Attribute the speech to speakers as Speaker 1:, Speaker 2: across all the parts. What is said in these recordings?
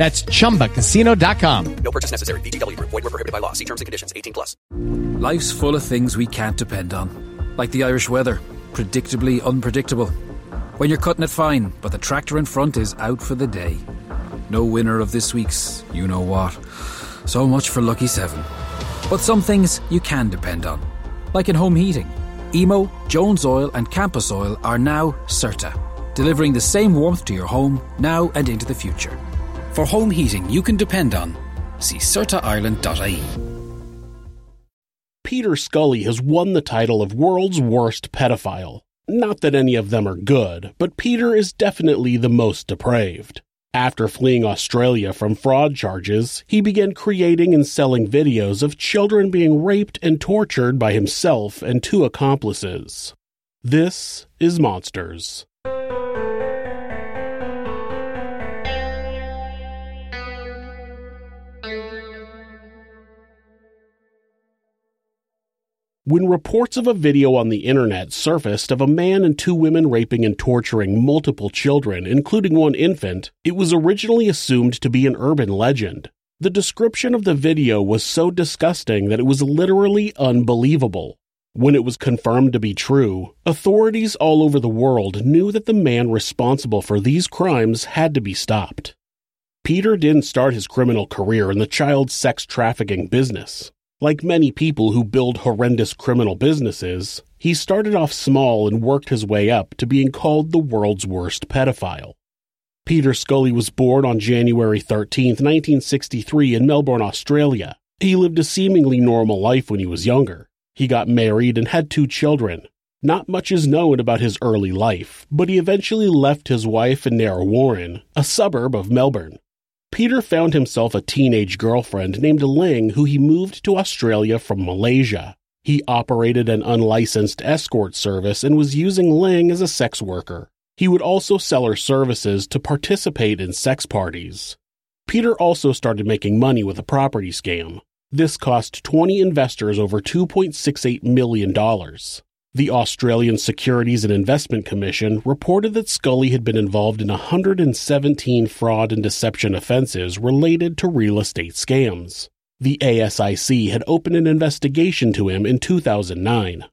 Speaker 1: That's chumbacasino.com.
Speaker 2: No purchase necessary. VGW Group. Void were prohibited by law. See terms and conditions. 18 plus.
Speaker 3: Life's full of things we can't depend on, like the Irish weather, predictably unpredictable. When you're cutting it fine, but the tractor in front is out for the day. No winner of this week's you know what. So much for Lucky 7. But some things you can depend on, like in home heating. Emo, Jones Oil, and Campus Oil are now CERTA, delivering the same warmth to your home now and into the future. For home heating you can depend on, see CertaIreland.ie.
Speaker 4: Peter Scully has won the title of world's worst pedophile. Not that any of them are good, but Peter is definitely the most depraved. After fleeing Australia from fraud charges, he began creating and selling videos of children being raped and tortured by himself and two accomplices. This is Monsters. When reports of a video on the internet surfaced of a man and two women raping and torturing multiple children, including one infant, it was originally assumed to be an urban legend. The description of the video was so disgusting that it was literally unbelievable. When it was confirmed to be true, authorities all over the world knew that the man responsible for these crimes had to be stopped. Peter didn't start his criminal career in the child sex trafficking business. Like many people who build horrendous criminal businesses, he started off small and worked his way up to being called the world's worst pedophile. Peter Scully was born on January 13, 1963, in Melbourne, Australia. He lived a seemingly normal life when he was younger. He got married and had two children. Not much is known about his early life, but he eventually left his wife in Narre Warren, a suburb of Melbourne. Peter found himself a teenage girlfriend named Ling who he moved to Australia from Malaysia. He operated an unlicensed escort service and was using Ling as a sex worker. He would also sell her services to participate in sex parties. Peter also started making money with a property scam. This cost 20 investors over $2.68 million. The Australian Securities and Investment Commission reported that Scully had been involved in 117 fraud and deception offenses related to real estate scams. The ASIC had opened an investigation to him in 2009.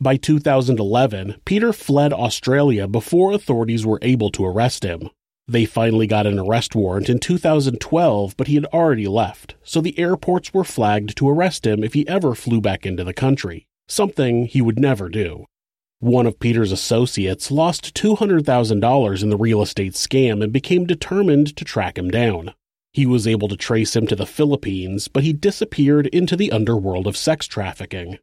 Speaker 4: By 2011, Peter fled Australia before authorities were able to arrest him. They finally got an arrest warrant in 2012, but he had already left, so the airports were flagged to arrest him if he ever flew back into the country something he would never do. One of Peter's associates lost $200,000 in the real estate scam and became determined to track him down. He was able to trace him to the Philippines, but he disappeared into the underworld of sex trafficking.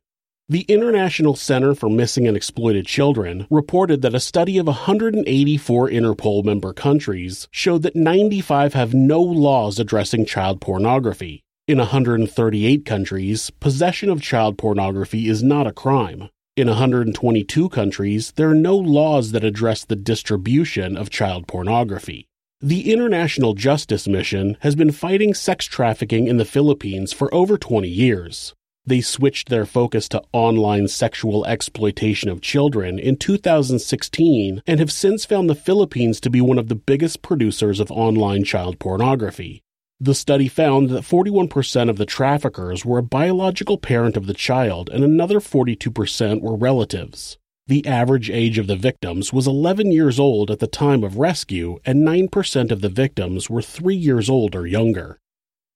Speaker 4: The International Center for Missing and Exploited Children reported that a study of 184 Interpol member countries showed that 95 have no laws addressing child pornography, in 138 countries, possession of child pornography is not a crime. In 122 countries, there are no laws that address the distribution of child pornography. The International Justice Mission has been fighting sex trafficking in the Philippines for over 20 years. They switched their focus to online sexual exploitation of children in 2016 and have since found the Philippines to be one of the biggest producers of online child pornography. The study found that 41% of the traffickers were a biological parent of the child and another 42% were relatives. The average age of the victims was 11 years old at the time of rescue, and 9% of the victims were 3 years old or younger.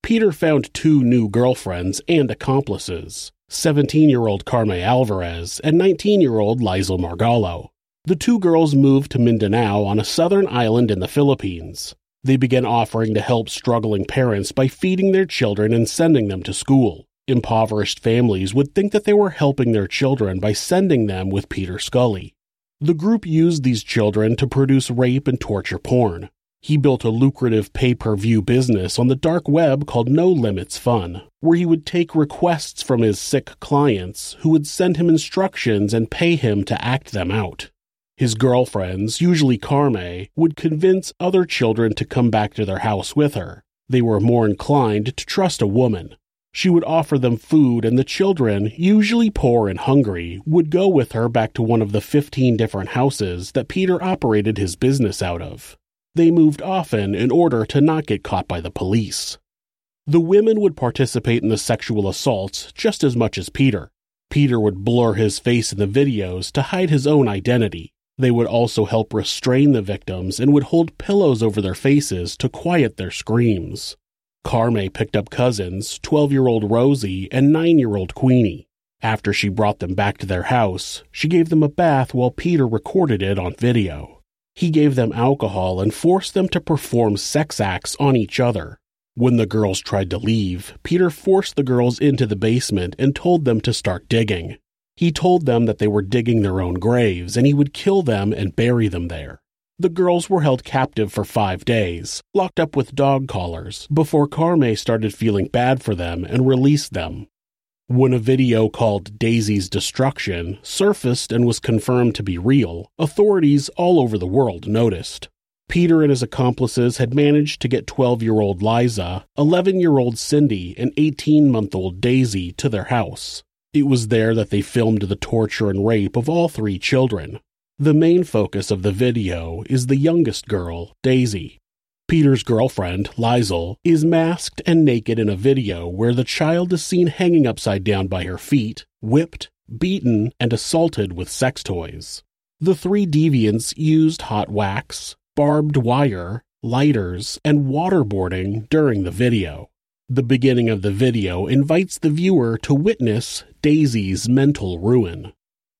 Speaker 4: Peter found two new girlfriends and accomplices 17 year old Carme Alvarez and 19 year old Lizel Margallo. The two girls moved to Mindanao on a southern island in the Philippines. They began offering to help struggling parents by feeding their children and sending them to school. Impoverished families would think that they were helping their children by sending them with Peter Scully. The group used these children to produce rape and torture porn. He built a lucrative pay per view business on the dark web called No Limits Fun, where he would take requests from his sick clients who would send him instructions and pay him to act them out. His girlfriends, usually Carme, would convince other children to come back to their house with her. They were more inclined to trust a woman. She would offer them food, and the children, usually poor and hungry, would go with her back to one of the 15 different houses that Peter operated his business out of. They moved often in order to not get caught by the police. The women would participate in the sexual assaults just as much as Peter. Peter would blur his face in the videos to hide his own identity. They would also help restrain the victims and would hold pillows over their faces to quiet their screams. Carme picked up cousins, 12 year old Rosie and 9 year old Queenie. After she brought them back to their house, she gave them a bath while Peter recorded it on video. He gave them alcohol and forced them to perform sex acts on each other. When the girls tried to leave, Peter forced the girls into the basement and told them to start digging. He told them that they were digging their own graves and he would kill them and bury them there. The girls were held captive for five days, locked up with dog collars, before Carme started feeling bad for them and released them. When a video called Daisy's Destruction surfaced and was confirmed to be real, authorities all over the world noticed. Peter and his accomplices had managed to get 12 year old Liza, 11 year old Cindy, and 18 month old Daisy to their house. It was there that they filmed the torture and rape of all three children. The main focus of the video is the youngest girl, Daisy. Peter's girlfriend, Lizel, is masked and naked in a video where the child is seen hanging upside down by her feet, whipped, beaten, and assaulted with sex toys. The three deviants used hot wax, barbed wire, lighters, and waterboarding during the video. The beginning of the video invites the viewer to witness Daisy's mental ruin.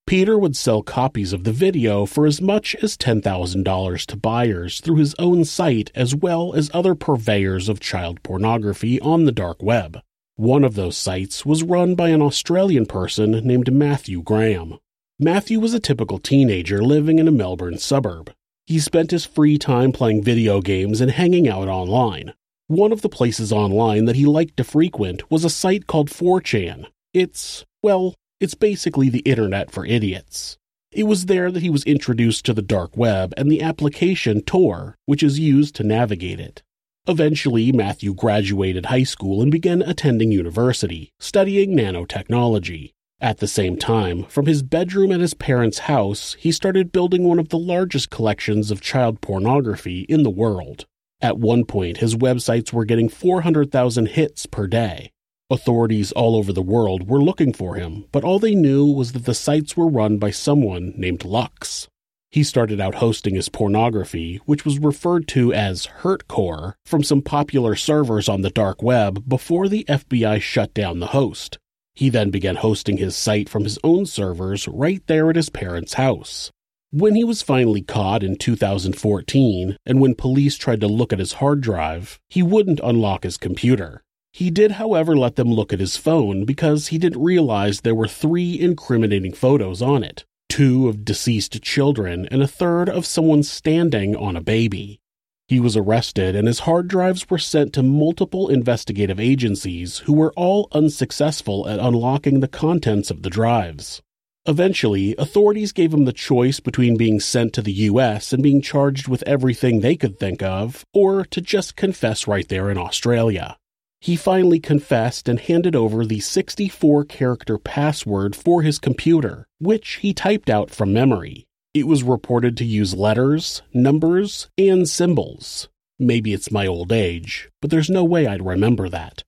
Speaker 4: Peter would sell copies of the video for as much as $10,000 to buyers through his own site as well as other purveyors of child pornography on the dark web. One of those sites was run by an Australian person named Matthew Graham. Matthew was a typical teenager living in a Melbourne suburb. He spent his free time playing video games and hanging out online. One of the places online that he liked to frequent was a site called 4chan. It's, well, it's basically the internet for idiots. It was there that he was introduced to the dark web and the application Tor, which is used to navigate it. Eventually, Matthew graduated high school and began attending university, studying nanotechnology. At the same time, from his bedroom at his parents' house, he started building one of the largest collections of child pornography in the world. At one point, his websites were getting 400,000 hits per day. Authorities all over the world were looking for him, but all they knew was that the sites were run by someone named Lux. He started out hosting his pornography, which was referred to as Hurtcore, from some popular servers on the dark web before the FBI shut down the host. He then began hosting his site from his own servers right there at his parents' house. When he was finally caught in 2014, and when police tried to look at his hard drive, he wouldn't unlock his computer. He did, however, let them look at his phone because he didn't realize there were three incriminating photos on it two of deceased children and a third of someone standing on a baby. He was arrested and his hard drives were sent to multiple investigative agencies who were all unsuccessful at unlocking the contents of the drives. Eventually, authorities gave him the choice between being sent to the US and being charged with everything they could think of, or to just confess right there in Australia. He finally confessed and handed over the 64 character password for his computer, which he typed out from memory. It was reported to use letters, numbers, and symbols. Maybe it's my old age, but there's no way I'd remember that.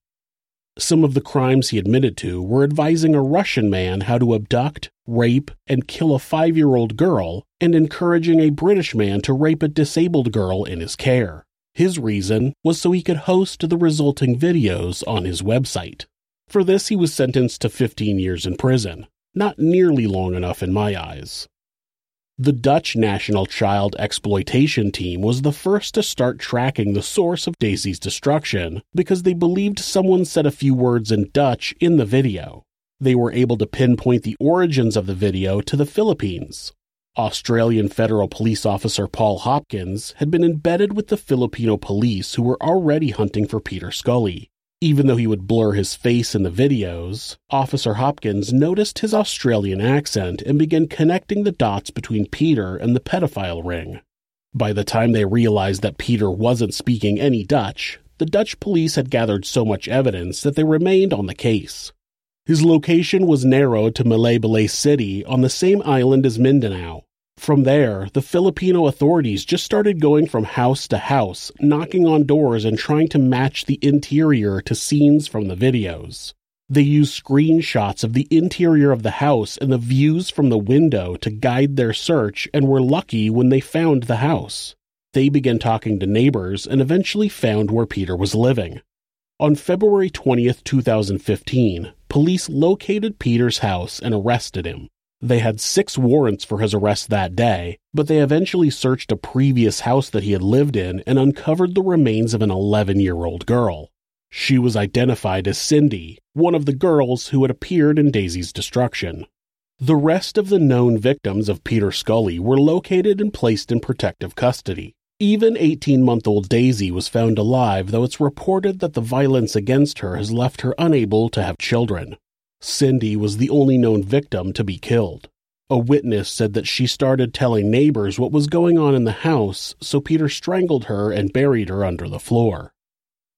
Speaker 4: Some of the crimes he admitted to were advising a Russian man how to abduct, rape, and kill a five year old girl, and encouraging a British man to rape a disabled girl in his care. His reason was so he could host the resulting videos on his website. For this, he was sentenced to 15 years in prison, not nearly long enough in my eyes. The Dutch National Child Exploitation Team was the first to start tracking the source of Daisy's destruction because they believed someone said a few words in Dutch in the video. They were able to pinpoint the origins of the video to the Philippines. Australian federal police officer Paul Hopkins had been embedded with the Filipino police who were already hunting for Peter Scully. Even though he would blur his face in the videos, Officer Hopkins noticed his Australian accent and began connecting the dots between Peter and the pedophile ring. By the time they realized that Peter wasn't speaking any Dutch, the Dutch police had gathered so much evidence that they remained on the case. His location was narrowed to Malaybalay City on the same island as Mindanao, from there, the Filipino authorities just started going from house to house, knocking on doors and trying to match the interior to scenes from the videos. They used screenshots of the interior of the house and the views from the window to guide their search and were lucky when they found the house. They began talking to neighbors and eventually found where Peter was living. On February 20th, 2015, police located Peter's house and arrested him. They had six warrants for his arrest that day, but they eventually searched a previous house that he had lived in and uncovered the remains of an 11 year old girl. She was identified as Cindy, one of the girls who had appeared in Daisy's destruction. The rest of the known victims of Peter Scully were located and placed in protective custody. Even 18 month old Daisy was found alive, though it's reported that the violence against her has left her unable to have children. Cindy was the only known victim to be killed. A witness said that she started telling neighbors what was going on in the house, so Peter strangled her and buried her under the floor.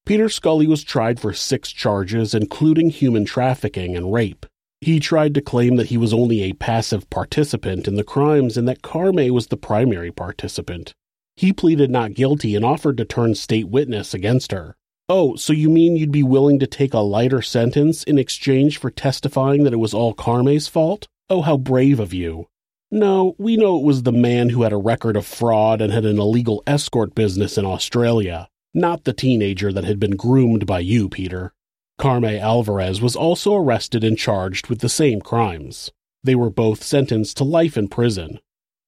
Speaker 4: Peter Scully was tried for six charges, including human trafficking and rape. He tried to claim that he was only a passive participant in the crimes and that Carme was the primary participant. He pleaded not guilty and offered to turn state witness against her. Oh, so you mean you'd be willing to take a lighter sentence in exchange for testifying that it was all Carme's fault? Oh, how brave of you. No, we know it was the man who had a record of fraud and had an illegal escort business in Australia, not the teenager that had been groomed by you, Peter. Carme Alvarez was also arrested and charged with the same crimes. They were both sentenced to life in prison,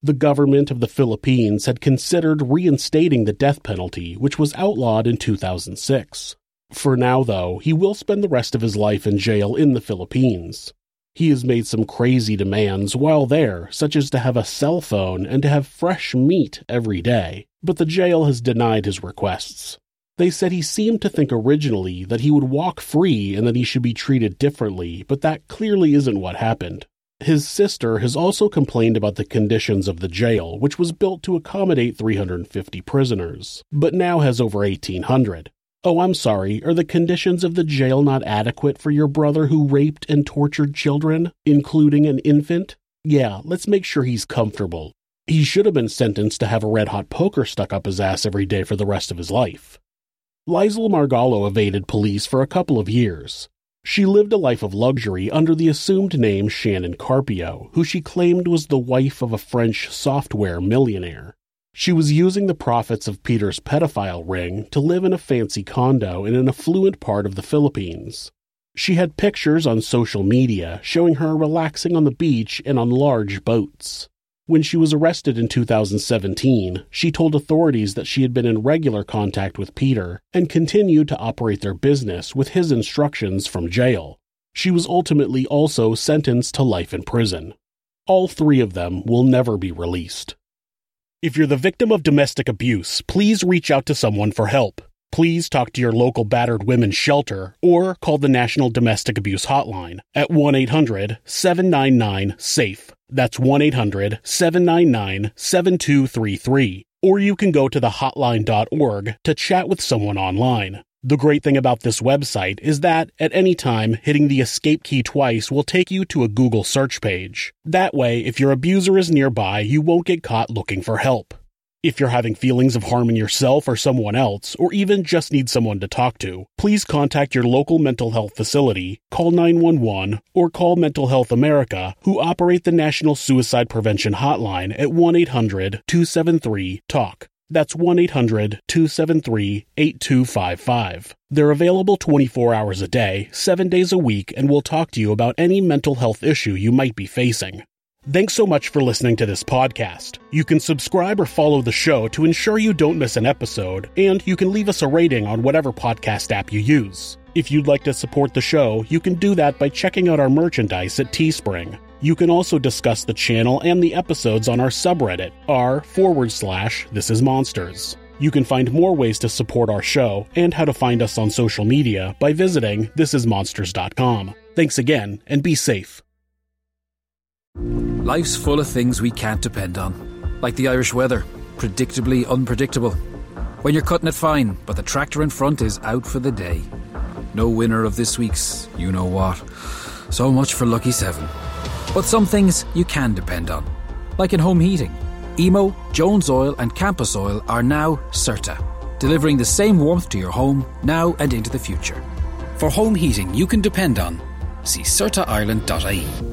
Speaker 4: the government of the Philippines had considered reinstating the death penalty, which was outlawed in 2006. For now, though, he will spend the rest of his life in jail in the Philippines. He has made some crazy demands while there, such as to have a cell phone and to have fresh meat every day, but the jail has denied his requests. They said he seemed to think originally that he would walk free and that he should be treated differently, but that clearly isn't what happened. His sister has also complained about the conditions of the jail, which was built to accommodate 350 prisoners, but now has over 1,800. Oh, I'm sorry, are the conditions of the jail not adequate for your brother who raped and tortured children, including an infant? Yeah, let's make sure he's comfortable. He should have been sentenced to have a red hot poker stuck up his ass every day for the rest of his life. Liesl Margallo evaded police for a couple of years. She lived a life of luxury under the assumed name Shannon Carpio, who she claimed was the wife of a French software millionaire. She was using the profits of Peter's pedophile ring to live in a fancy condo in an affluent part of the Philippines. She had pictures on social media showing her relaxing on the beach and on large boats. When she was arrested in 2017, she told authorities that she had been in regular contact with Peter and continued to operate their business with his instructions from jail. She was ultimately also sentenced to life in prison. All three of them will never be released. If you're the victim of domestic abuse, please reach out to someone for help. Please talk to your local battered women's shelter or call the National Domestic Abuse Hotline at 1 800 799 SAFE. That's 1 800 799 7233. Or you can go to the hotline.org to chat with someone online. The great thing about this website is that at any time, hitting the escape key twice will take you to a Google search page. That way, if your abuser is nearby, you won't get caught looking for help. If you're having feelings of harming yourself or someone else, or even just need someone to talk to, please contact your local mental health facility, call 911, or call Mental Health America, who operate the National Suicide Prevention Hotline at 1 800 273 TALK. That's 1 800 273 8255. They're available 24 hours a day, 7 days a week, and will talk to you about any mental health issue you might be facing. Thanks so much for listening to this podcast. You can subscribe or follow the show to ensure you don't miss an episode, and you can leave us a rating on whatever podcast app you use. If you'd like to support the show, you can do that by checking out our merchandise at Teespring. You can also discuss the channel and the episodes on our subreddit, r forward slash this is monsters. You can find more ways to support our show and how to find us on social media by visiting thisismonsters.com. Thanks again, and be safe.
Speaker 3: Life's full of things we can't depend on, like the Irish weather, predictably unpredictable. When you're cutting it fine, but the tractor in front is out for the day. No winner of this week's you know what. So much for Lucky 7. But some things you can depend on, like in home heating. Emo, Jones Oil, and Campus Oil are now CERTA, delivering the same warmth to your home now and into the future. For home heating you can depend on, see CERTAIreland.ie.